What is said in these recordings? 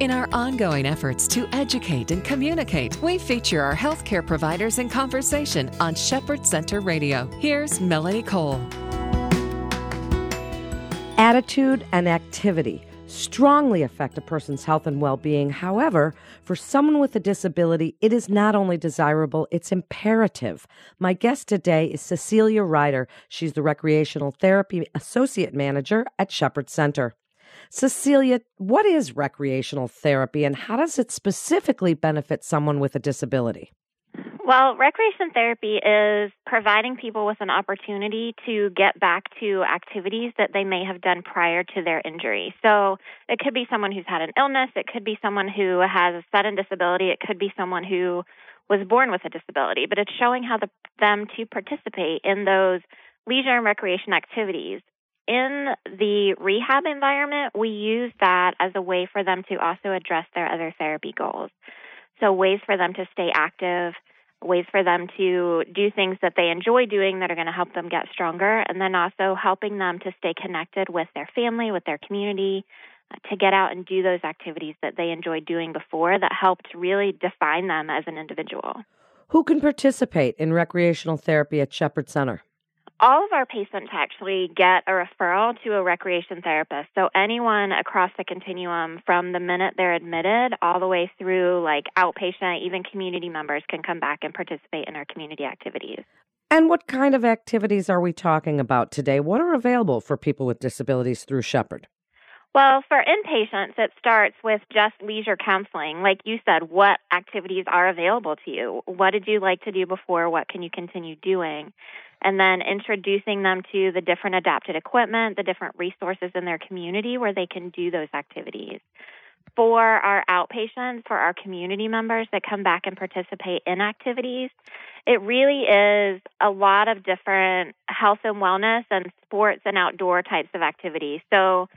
In our ongoing efforts to educate and communicate, we feature our healthcare providers in conversation on Shepherd Center Radio. Here's Melanie Cole. Attitude and activity strongly affect a person's health and well being. However, for someone with a disability, it is not only desirable, it's imperative. My guest today is Cecilia Ryder. She's the Recreational Therapy Associate Manager at Shepherd Center. Cecilia, what is recreational therapy and how does it specifically benefit someone with a disability? Well, recreation therapy is providing people with an opportunity to get back to activities that they may have done prior to their injury. So it could be someone who's had an illness, it could be someone who has a sudden disability, it could be someone who was born with a disability, but it's showing how the, them to participate in those leisure and recreation activities. In the rehab environment, we use that as a way for them to also address their other therapy goals. So, ways for them to stay active, ways for them to do things that they enjoy doing that are going to help them get stronger, and then also helping them to stay connected with their family, with their community, uh, to get out and do those activities that they enjoyed doing before that helped really define them as an individual. Who can participate in recreational therapy at Shepherd Center? All of our patients actually get a referral to a recreation therapist. So anyone across the continuum from the minute they're admitted all the way through like outpatient, even community members can come back and participate in our community activities. And what kind of activities are we talking about today? What are available for people with disabilities through Shepherd? Well, for inpatients, it starts with just leisure counseling. Like you said, what activities are available to you? What did you like to do before? What can you continue doing? and then introducing them to the different adapted equipment, the different resources in their community where they can do those activities. For our outpatients, for our community members that come back and participate in activities, it really is a lot of different health and wellness and sports and outdoor types of activities. So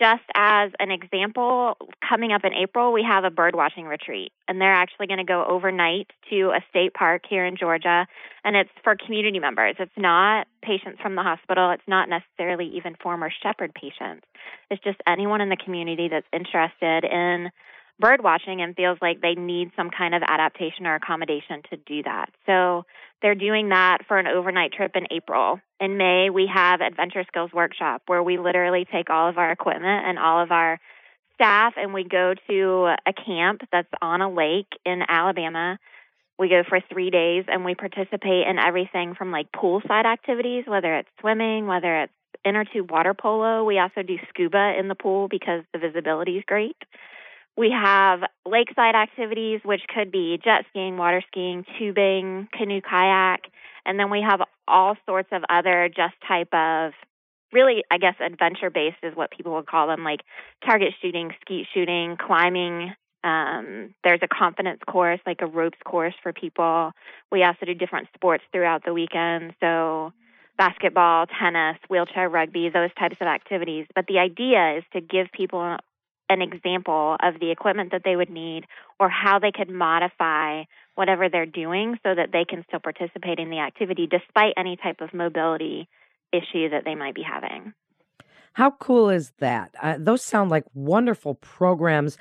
just as an example, coming up in April, we have a bird watching retreat, and they're actually going to go overnight to a state park here in Georgia, and it's for community members. It's not patients from the hospital, it's not necessarily even former Shepherd patients. It's just anyone in the community that's interested in bird watching and feels like they need some kind of adaptation or accommodation to do that. So they're doing that for an overnight trip in April. In May, we have Adventure Skills Workshop where we literally take all of our equipment and all of our staff and we go to a camp that's on a lake in Alabama. We go for three days and we participate in everything from like poolside activities, whether it's swimming, whether it's inner tube water polo. We also do scuba in the pool because the visibility is great. We have lakeside activities, which could be jet skiing, water skiing, tubing, canoe kayak, and then we have all sorts of other just type of really, I guess, adventure based is what people would call them, like target shooting, skeet shooting, climbing. Um, there's a confidence course, like a ropes course for people. We also do different sports throughout the weekend. So, basketball, tennis, wheelchair rugby, those types of activities. But the idea is to give people an example of the equipment that they would need or how they could modify whatever they're doing so that they can still participate in the activity despite any type of mobility issue that they might be having. How cool is that? Uh, those sound like wonderful programs.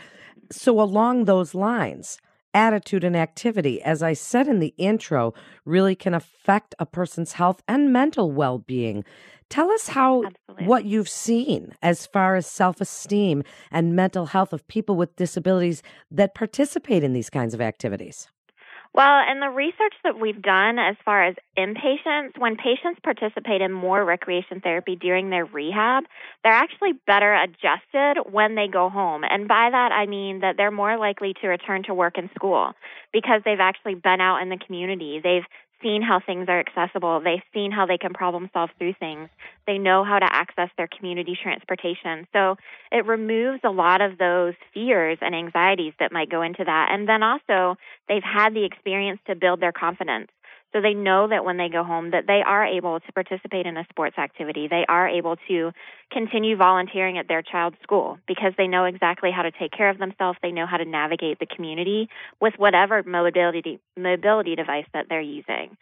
So, along those lines, attitude and activity, as I said in the intro, really can affect a person's health and mental well being. Tell us how Absolutely. what you've seen as far as self esteem and mental health of people with disabilities that participate in these kinds of activities. Well, in the research that we've done as far as inpatients, when patients participate in more recreation therapy during their rehab, they're actually better adjusted when they go home. And by that, I mean that they're more likely to return to work and school because they've actually been out in the community. They've seen how things are accessible. They've seen how they can problem solve through things. They know how to access their community transportation. So it removes a lot of those fears and anxieties that might go into that. And then also, they've had the experience to build their confidence. So they know that when they go home that they are able to participate in a sports activity. They are able to continue volunteering at their child's school because they know exactly how to take care of themselves. They know how to navigate the community with whatever mobility mobility device that they're using.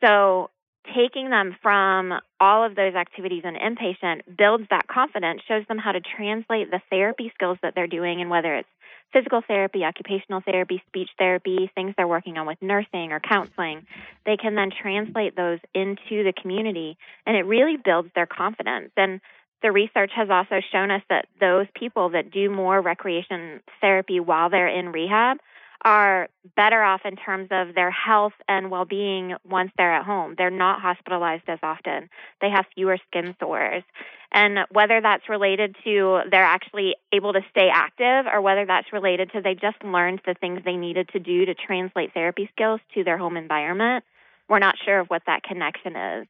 So taking them from all of those activities in inpatient builds that confidence, shows them how to translate the therapy skills that they're doing, and whether it's physical therapy, occupational therapy, speech therapy, things they're working on with nursing or counseling, they can then translate those into the community, and it really builds their confidence. And the research has also shown us that those people that do more recreation therapy while they're in rehab are better off in terms of their health and well being once they're at home. They're not hospitalized as often, they have fewer skin sores. And whether that's related to they're actually able to stay active or whether that's related to they just learned the things they needed to do to translate therapy skills to their home environment, we're not sure of what that connection is.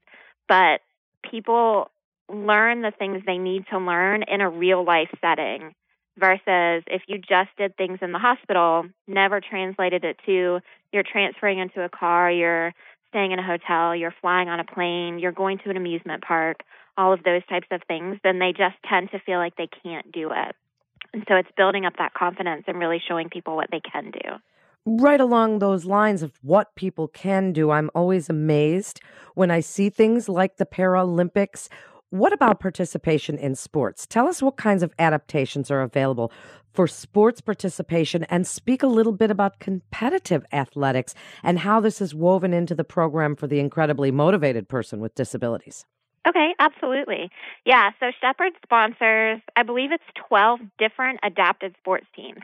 But people learn the things they need to learn in a real life setting versus if you just did things in the hospital, never translated it to you're transferring into a car, you're staying in a hotel, you're flying on a plane, you're going to an amusement park, all of those types of things, then they just tend to feel like they can't do it. And so it's building up that confidence and really showing people what they can do. Right along those lines of what people can do, I'm always amazed when I see things like the Paralympics what about participation in sports? Tell us what kinds of adaptations are available for sports participation and speak a little bit about competitive athletics and how this is woven into the program for the incredibly motivated person with disabilities. Okay, absolutely. Yeah, so Shepherd sponsors, I believe it's 12 different adapted sports teams.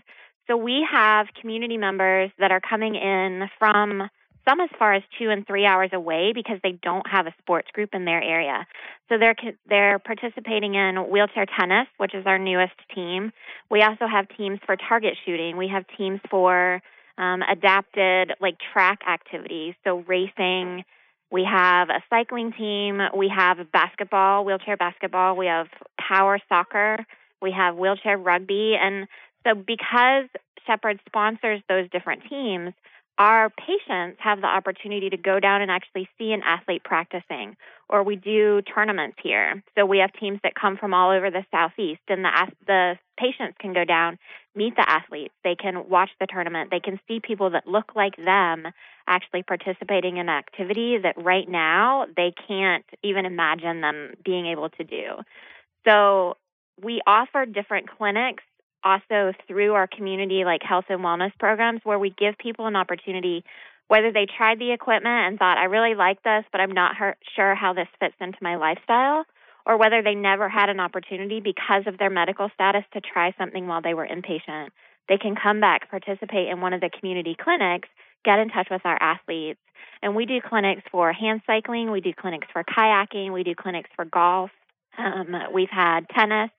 So we have community members that are coming in from some as far as two and three hours away because they don't have a sports group in their area. So they're they're participating in wheelchair tennis, which is our newest team. We also have teams for target shooting. We have teams for um, adapted like track activities, so racing. We have a cycling team. We have basketball, wheelchair basketball. We have power soccer. We have wheelchair rugby, and so because Shepherd sponsors those different teams, our patients have the opportunity to go down and actually see an athlete practicing, or we do tournaments here. So we have teams that come from all over the southeast, and the the patients can go down, meet the athletes. They can watch the tournament. They can see people that look like them actually participating in activity that right now they can't even imagine them being able to do. So we offer different clinics also through our community like health and wellness programs where we give people an opportunity whether they tried the equipment and thought I really like this but I'm not sure how this fits into my lifestyle or whether they never had an opportunity because of their medical status to try something while they were inpatient. They can come back participate in one of the community clinics get in touch with our athletes. And we do clinics for hand cycling we do clinics for kayaking we do clinics for golf. Um, we've had tennis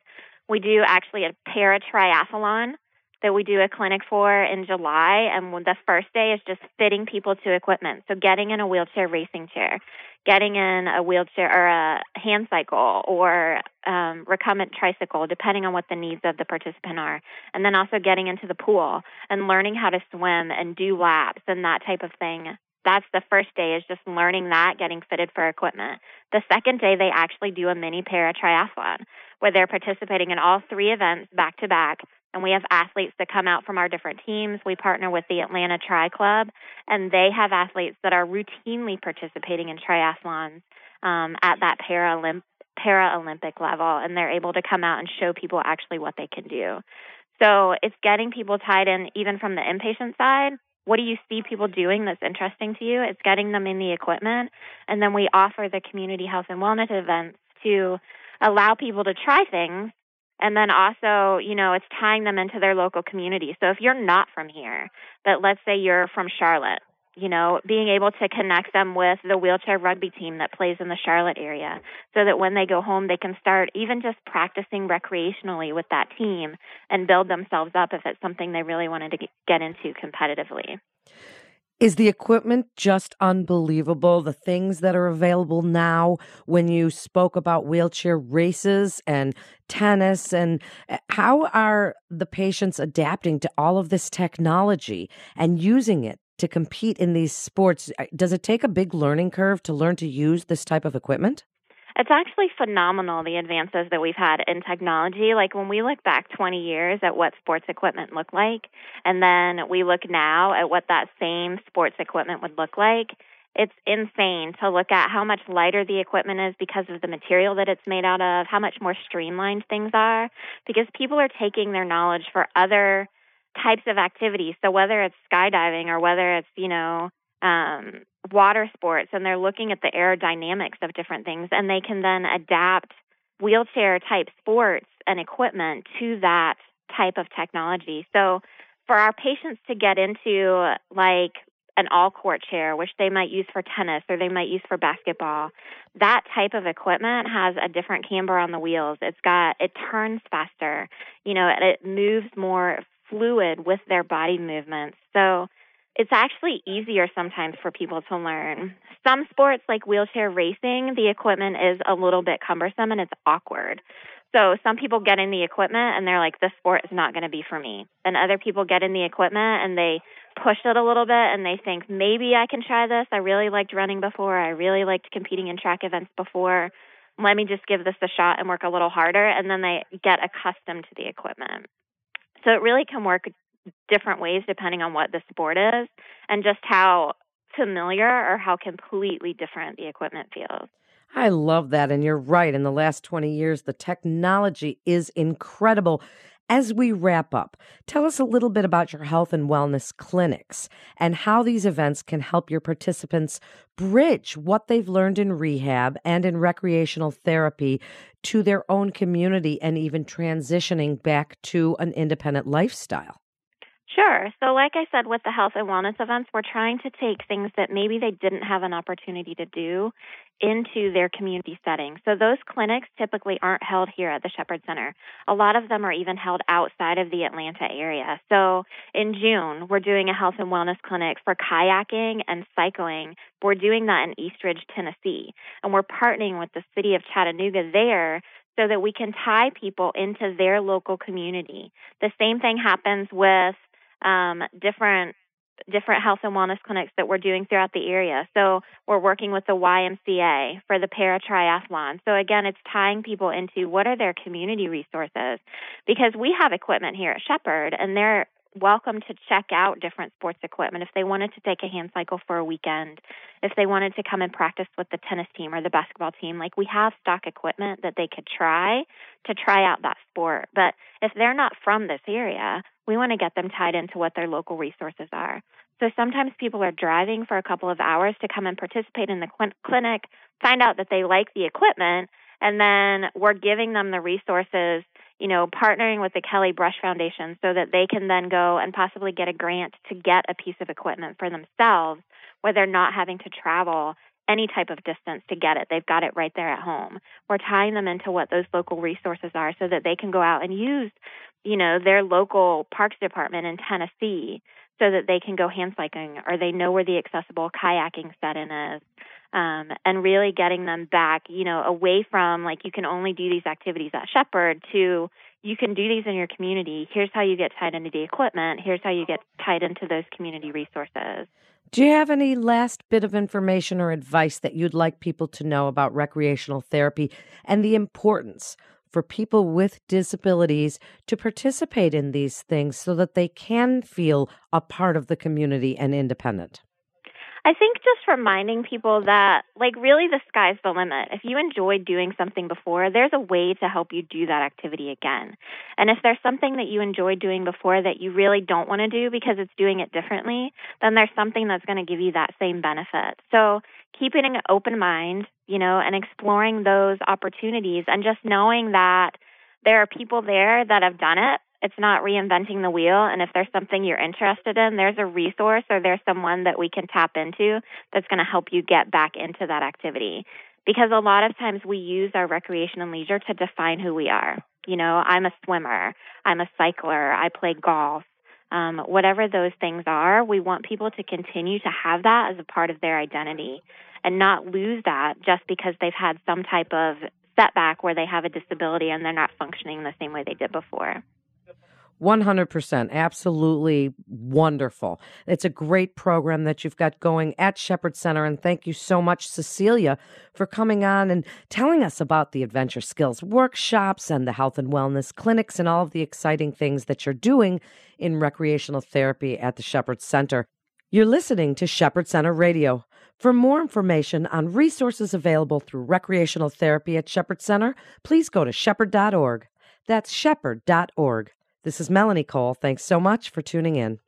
we do actually a para triathlon that we do a clinic for in July, and the first day is just fitting people to equipment. So getting in a wheelchair racing chair, getting in a wheelchair or a hand cycle or um, recumbent tricycle, depending on what the needs of the participant are, and then also getting into the pool and learning how to swim and do laps and that type of thing. That's the first day is just learning that, getting fitted for equipment. The second day, they actually do a mini para triathlon where they're participating in all three events back to back. And we have athletes that come out from our different teams. We partner with the Atlanta Tri Club, and they have athletes that are routinely participating in triathlons um, at that Paralymp- Paralympic level, and they're able to come out and show people actually what they can do. So it's getting people tied in even from the inpatient side. What do you see people doing that's interesting to you? It's getting them in the equipment. And then we offer the community health and wellness events to allow people to try things and then also, you know, it's tying them into their local community. So if you're not from here, but let's say you're from Charlotte, you know, being able to connect them with the wheelchair rugby team that plays in the Charlotte area so that when they go home, they can start even just practicing recreationally with that team and build themselves up if it's something they really wanted to get into competitively. Is the equipment just unbelievable? The things that are available now when you spoke about wheelchair races and tennis, and eh, how are the patients adapting to all of this technology and using it to compete in these sports? Does it take a big learning curve to learn to use this type of equipment? It's actually phenomenal the advances that we've had in technology. Like when we look back 20 years at what sports equipment looked like, and then we look now at what that same sports equipment would look like, it's insane to look at how much lighter the equipment is because of the material that it's made out of, how much more streamlined things are, because people are taking their knowledge for other types of activities. So whether it's skydiving or whether it's, you know, um, water sports, and they're looking at the aerodynamics of different things, and they can then adapt wheelchair type sports and equipment to that type of technology. So for our patients to get into like an all court chair, which they might use for tennis or they might use for basketball. That type of equipment has a different camber on the wheels. It's got, it turns faster, you know, it moves more fluid with their body movements. So it's actually easier sometimes for people to learn. Some sports, like wheelchair racing, the equipment is a little bit cumbersome and it's awkward. So some people get in the equipment and they're like, this sport is not going to be for me. And other people get in the equipment and they push it a little bit and they think, maybe I can try this. I really liked running before. I really liked competing in track events before. Let me just give this a shot and work a little harder. And then they get accustomed to the equipment. So it really can work different ways depending on what the sport is and just how familiar or how completely different the equipment feels. I love that. And you're right. In the last 20 years, the technology is incredible. As we wrap up, tell us a little bit about your health and wellness clinics and how these events can help your participants bridge what they've learned in rehab and in recreational therapy to their own community and even transitioning back to an independent lifestyle. Sure. So, like I said, with the health and wellness events, we're trying to take things that maybe they didn't have an opportunity to do into their community setting. So, those clinics typically aren't held here at the Shepherd Center. A lot of them are even held outside of the Atlanta area. So, in June, we're doing a health and wellness clinic for kayaking and cycling. We're doing that in East Ridge, Tennessee. And we're partnering with the city of Chattanooga there so that we can tie people into their local community. The same thing happens with um, different different health and wellness clinics that we're doing throughout the area. So we're working with the YMCA for the para triathlon. So again, it's tying people into what are their community resources because we have equipment here at Shepherd and they're welcome to check out different sports equipment if they wanted to take a hand cycle for a weekend, if they wanted to come and practice with the tennis team or the basketball team. Like we have stock equipment that they could try to try out that sport. But if they're not from this area, we want to get them tied into what their local resources are. So sometimes people are driving for a couple of hours to come and participate in the cl- clinic, find out that they like the equipment, and then we're giving them the resources you know, partnering with the Kelly Brush Foundation so that they can then go and possibly get a grant to get a piece of equipment for themselves where they're not having to travel any type of distance to get it. They've got it right there at home. We're tying them into what those local resources are so that they can go out and use, you know, their local parks department in Tennessee so that they can go hand cycling or they know where the accessible kayaking set-in is um, and really getting them back, you know, away from like you can only do these activities at Shepherd to you can do these in your community. Here's how you get tied into the equipment. Here's how you get tied into those community resources. Do you have any last bit of information or advice that you'd like people to know about recreational therapy and the importance for people with disabilities to participate in these things so that they can feel a part of the community and independent? I think just reminding people that, like, really the sky's the limit. If you enjoyed doing something before, there's a way to help you do that activity again. And if there's something that you enjoyed doing before that you really don't want to do because it's doing it differently, then there's something that's going to give you that same benefit. So keeping an open mind, you know, and exploring those opportunities and just knowing that there are people there that have done it it's not reinventing the wheel. And if there's something you're interested in, there's a resource or there's someone that we can tap into that's going to help you get back into that activity. Because a lot of times we use our recreation and leisure to define who we are. You know, I'm a swimmer, I'm a cycler, I play golf. Um, whatever those things are, we want people to continue to have that as a part of their identity and not lose that just because they've had some type of setback where they have a disability and they're not functioning the same way they did before. 100%. Absolutely wonderful. It's a great program that you've got going at Shepherd Center. And thank you so much, Cecilia, for coming on and telling us about the adventure skills workshops and the health and wellness clinics and all of the exciting things that you're doing in recreational therapy at the Shepherd Center. You're listening to Shepherd Center Radio. For more information on resources available through recreational therapy at Shepherd Center, please go to shepherd.org. That's shepherd.org. This is Melanie Cole. Thanks so much for tuning in.